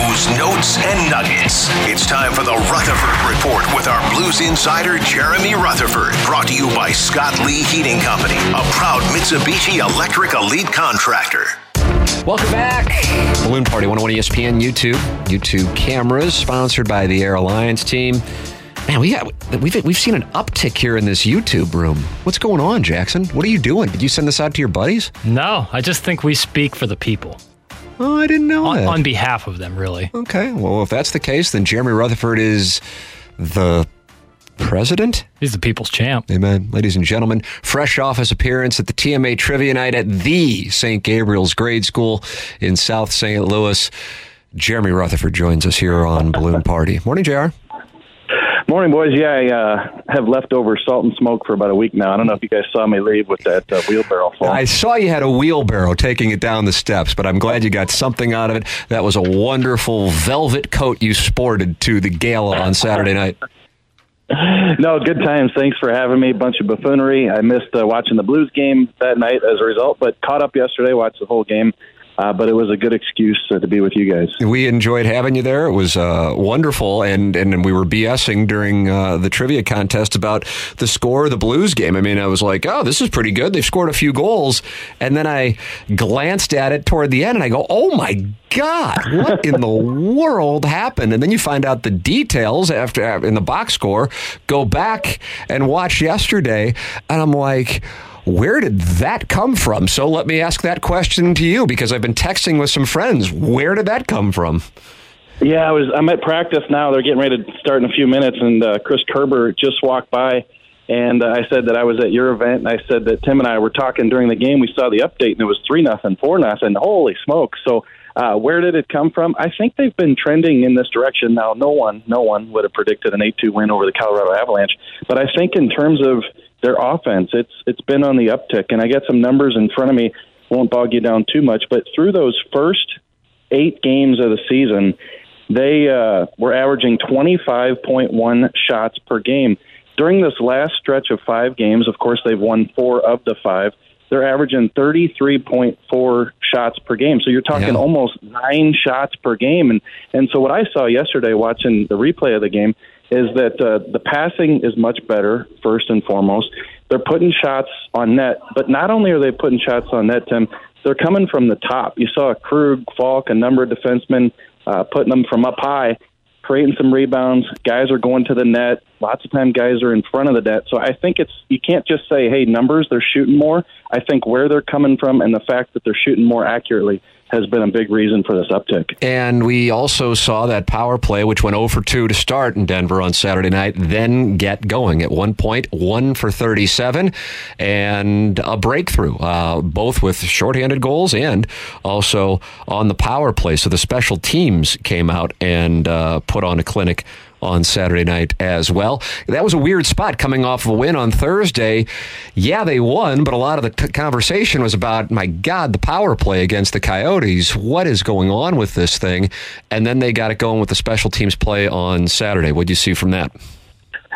news, notes, and nuggets. It's time for the Rutherford Report with our Blues insider, Jeremy Rutherford. Brought to you by Scott Lee Heating Company, a proud Mitsubishi Electric Elite contractor. Welcome back. Balloon Party 101 ESPN YouTube. YouTube cameras sponsored by the Air Alliance team. Man, we got, we've, we've seen an uptick here in this YouTube room. What's going on, Jackson? What are you doing? Did you send this out to your buddies? No, I just think we speak for the people. Oh, I didn't know on, that. On behalf of them, really. Okay. Well, if that's the case, then Jeremy Rutherford is the president? He's the people's champ. Amen. Ladies and gentlemen, fresh off his appearance at the TMA Trivia Night at the St. Gabriel's Grade School in South St. Louis, Jeremy Rutherford joins us here on Balloon Party. Morning, JR. Morning, boys. Yeah, I uh, have leftover salt and smoke for about a week now. I don't know if you guys saw me leave with that uh, wheelbarrow full. I saw you had a wheelbarrow taking it down the steps, but I'm glad you got something out of it. That was a wonderful velvet coat you sported to the gala on Saturday night. no, good times. Thanks for having me. Bunch of buffoonery. I missed uh, watching the Blues game that night as a result, but caught up yesterday. Watched the whole game. Uh, but it was a good excuse uh, to be with you guys. We enjoyed having you there. It was uh, wonderful, and and we were BSing during uh, the trivia contest about the score of the Blues game. I mean, I was like, "Oh, this is pretty good. They've scored a few goals," and then I glanced at it toward the end, and I go, "Oh my God, what in the world happened?" And then you find out the details after in the box score. Go back and watch yesterday, and I'm like where did that come from? So let me ask that question to you because I've been texting with some friends. Where did that come from? Yeah, I was. I'm at practice now. They're getting ready to start in a few minutes, and uh, Chris Kerber just walked by, and uh, I said that I was at your event, and I said that Tim and I were talking during the game. We saw the update, and it was three nothing, four nothing. Holy smoke! So. Uh, where did it come from? I think they've been trending in this direction. Now, no one, no one would have predicted an 8-2 win over the Colorado Avalanche, but I think in terms of their offense. It's it's been on the uptick, and I got some numbers in front of me. Won't bog you down too much, but through those first eight games of the season, they uh, were averaging 25.1 shots per game. During this last stretch of five games, of course, they've won four of the five. They're averaging 33.4 shots per game. So you're talking yeah. almost nine shots per game. And and so what I saw yesterday, watching the replay of the game, is that uh, the passing is much better, first and foremost. They're putting shots on net, but not only are they putting shots on net, Tim, they're coming from the top. You saw Krug, Faulk, a number of defensemen uh, putting them from up high, creating some rebounds. Guys are going to the net. Lots of time, guys are in front of the net. So I think it's you can't just say, "Hey, numbers, they're shooting more." I think where they're coming from and the fact that they're shooting more accurately has been a big reason for this uptick. And we also saw that power play, which went 0 for 2 to start in Denver on Saturday night, then get going at one point, 1 for 37, and a breakthrough, uh, both with shorthanded goals and also on the power play. So the special teams came out and uh, put on a clinic on Saturday night as well. That was a weird spot coming off of a win on Thursday. Yeah, they won, but a lot of the t- conversation was about, my God, the power play against the Coyotes. What is going on with this thing? And then they got it going with the special teams play on Saturday. What do you see from that?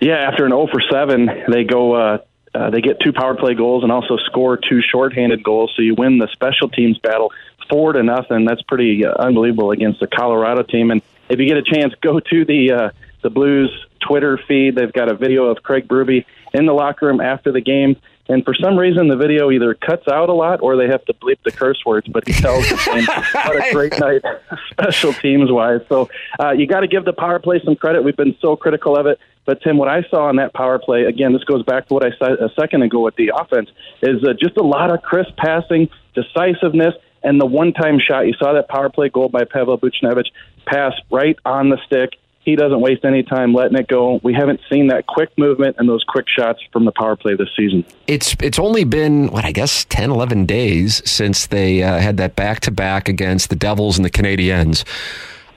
Yeah, after an 0 for 7, they go. Uh, uh, they get two power play goals and also score two shorthanded goals. So you win the special teams battle four to nothing. That's pretty uh, unbelievable against the Colorado team. And if you get a chance, go to the uh, the Blues Twitter feed. They've got a video of Craig Berube in the locker room after the game. And for some reason, the video either cuts out a lot or they have to bleep the curse words. But he tells the team what a great night, special teams wise. So uh, you got to give the power play some credit. We've been so critical of it. But Tim, what I saw on that power play, again, this goes back to what I said a second ago with the offense, is uh, just a lot of crisp passing, decisiveness, And the one-time shot, you saw that power play goal by Pavel Buchnevich, pass right on the stick. He doesn't waste any time letting it go. We haven't seen that quick movement and those quick shots from the power play this season. It's it's only been what I guess 10 11 days since they uh, had that back to back against the Devils and the Canadiens.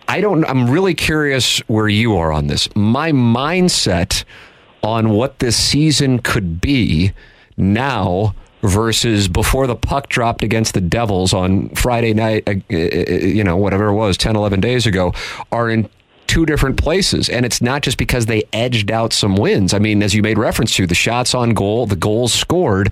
I don't I'm really curious where you are on this. My mindset on what this season could be now versus before the puck dropped against the Devils on Friday night, uh, uh, you know, whatever it was, 10, 11 days ago, are in two different places. And it's not just because they edged out some wins. I mean, as you made reference to, the shots on goal, the goals scored.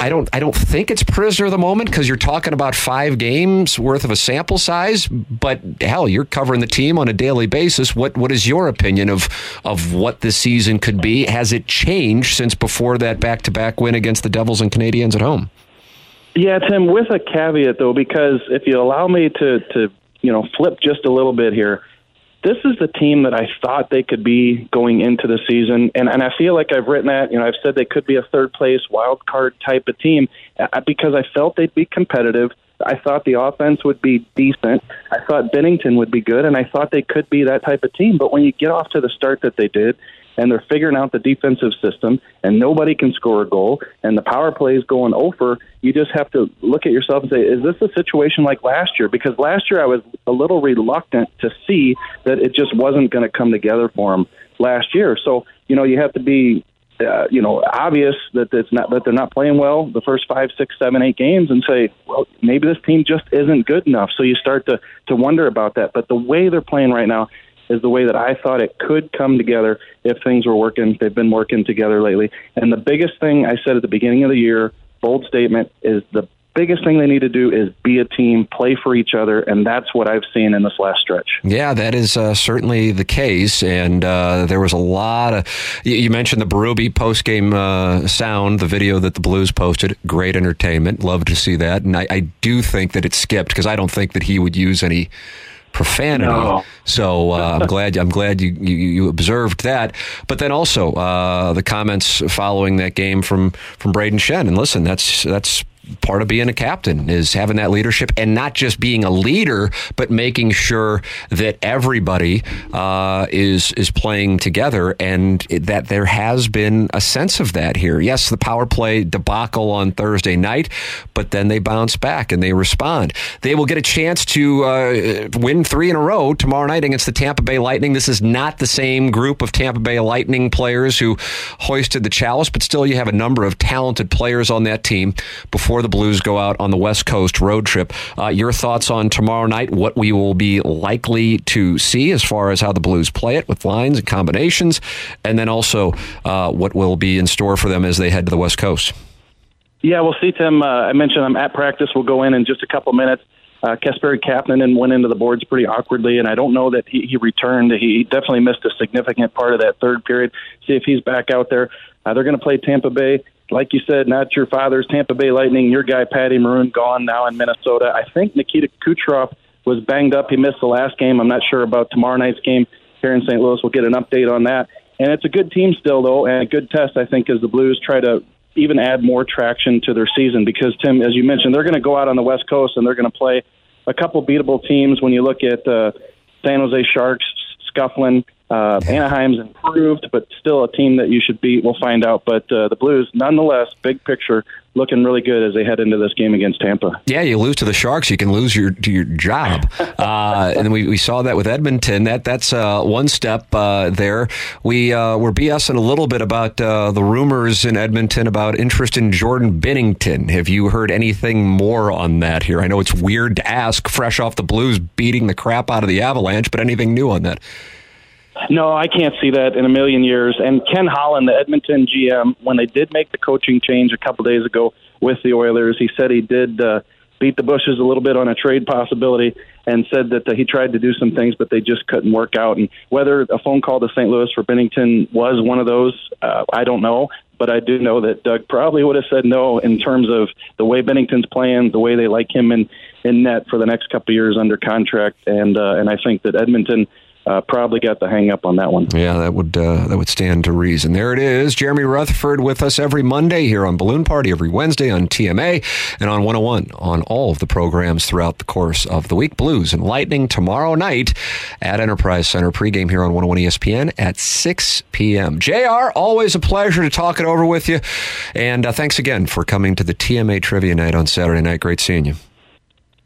I don't I don't think it's prisoner of the moment because you're talking about five games worth of a sample size. But hell, you're covering the team on a daily basis. What what is your opinion of of what this season could be? Has it changed since before that back to back win against the Devils and Canadiens at home? Yeah, Tim. With a caveat though, because if you allow me to to you know flip just a little bit here this is the team that I thought they could be going into the season, and and I feel like I've written that. You know, I've said they could be a third place wild card type of team uh, because I felt they'd be competitive. I thought the offense would be decent. I thought Binnington would be good, and I thought they could be that type of team. But when you get off to the start that they did, and they're figuring out the defensive system, and nobody can score a goal, and the power play is going over, you just have to look at yourself and say, is this a situation like last year? Because last year I was a little reluctant to see that it just wasn't going to come together for them last year. So, you know, you have to be uh, you know, obvious that it's not that they're not playing well the first five, six, seven, eight games, and say, well, maybe this team just isn't good enough. So you start to to wonder about that. But the way they're playing right now, is the way that I thought it could come together if things were working. They've been working together lately. And the biggest thing I said at the beginning of the year, bold statement, is the biggest thing they need to do is be a team, play for each other, and that's what I've seen in this last stretch. Yeah, that is uh, certainly the case. And uh, there was a lot of. You mentioned the Berube post game uh, sound, the video that the Blues posted. Great entertainment. Love to see that. And I, I do think that it skipped because I don't think that he would use any profanity. No. So uh, I'm glad I'm glad you, you, you observed that. But then also uh, the comments following that game from from Brayden Schenn. And listen, that's that's part of being a captain is having that leadership and not just being a leader, but making sure that everybody uh, is is playing together, and that there has been a sense of that here. Yes, the power play debacle on Thursday night, but then they bounce back and they respond. They will get a chance to uh, win three in a row tomorrow night against the Tampa Bay Lightning. This is not the same group of Tampa Bay Lightning players who hoisted the chalice, but still, you have a number of talented players on that team before before the Blues go out on the West Coast road trip. Uh, your thoughts on tomorrow night, what we will be likely to see as far as how the Blues play it with lines and combinations, and then also uh, what will be in store for them as they head to the West Coast. Yeah, we'll see, Tim. Uh, I mentioned I'm at practice. We'll go in in just a couple minutes. Uh, Kasperi Kapanen went into the boards pretty awkwardly, and I don't know that he, he returned. He definitely missed a significant part of that third period. See if he's back out there. Uh, they're going to play Tampa Bay like you said, not your father's Tampa Bay Lightning. Your guy Patty Maroon gone now in Minnesota. I think Nikita Kucherov was banged up. He missed the last game. I'm not sure about tomorrow night's game here in St. Louis. We'll get an update on that. And it's a good team still, though, and a good test, I think, as the Blues try to even add more traction to their season. Because Tim, as you mentioned, they're going to go out on the West Coast and they're going to play a couple beatable teams. When you look at uh, San Jose Sharks, scuffling. Uh, Anaheim's improved, but still a team that you should beat. We'll find out. But uh, the Blues, nonetheless, big picture, looking really good as they head into this game against Tampa. Yeah, you lose to the Sharks, you can lose your to your job, uh, and we, we saw that with Edmonton. That that's uh, one step uh, there. We uh, were BSing a little bit about uh, the rumors in Edmonton about interest in Jordan Binnington. Have you heard anything more on that here? I know it's weird to ask, fresh off the Blues beating the crap out of the Avalanche, but anything new on that? No, I can't see that in a million years. And Ken Holland, the Edmonton GM, when they did make the coaching change a couple days ago with the Oilers, he said he did uh, beat the bushes a little bit on a trade possibility and said that uh, he tried to do some things, but they just couldn't work out. And whether a phone call to St. Louis for Binnington was one of those, uh, I don't know. But I do know that Doug probably would have said no in terms of the way Binnington's playing, the way they like him in in net for the next couple of years under contract, and uh, and I think that Edmonton uh, probably got the hang up on that one. Yeah, that would uh, that would stand to reason. There it is. Jeremy Rutherford with us every Monday here on Balloon Party, every Wednesday on TMA, and on 101 on all of the programs throughout the course of the week. Blues and Lightning tomorrow night at Enterprise Center. Pregame here on 101 ESPN at 6 p.m. JR, always a pleasure to talk it over with you. And uh, thanks again for coming to the TMA Trivia Night on Saturday night. Great seeing you.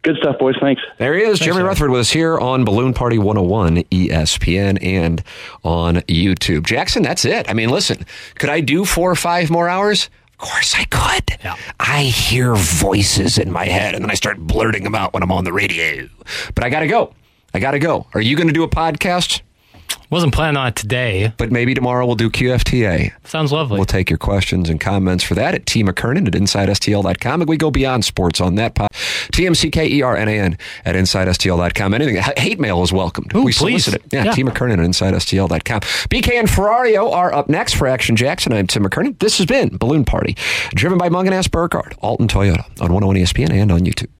Good stuff, boys. Thanks. There he is, Jeremy Rutherford with us here on Balloon Party 101 ESPN and on YouTube. Jackson, that's it. I mean, listen, could I do four or five more hours? Of course I could. Yeah. I hear voices in my head and then I start blurting them out when I'm on the radio. But I got to go. I got to go. Are you going to do a podcast? Wasn't planning on it today. But maybe tomorrow we'll do QFTA. Sounds lovely. We'll take your questions and comments for that at T. McKernan at InsideSTL.com. And we go beyond sports on that pod. T-M-C-K-E-R-N-A-N at InsideSTL.com. Anything, hate mail is welcomed. Ooh, we please. solicit it. Yeah, Yeah. T. McKernan at InsideSTL.com. BK and Ferrario are up next for Action Jackson. I'm Tim McKernan. This has been Balloon Party, driven by Mungan S. Burkhardt, Alton Toyota on 101 ESPN and on YouTube.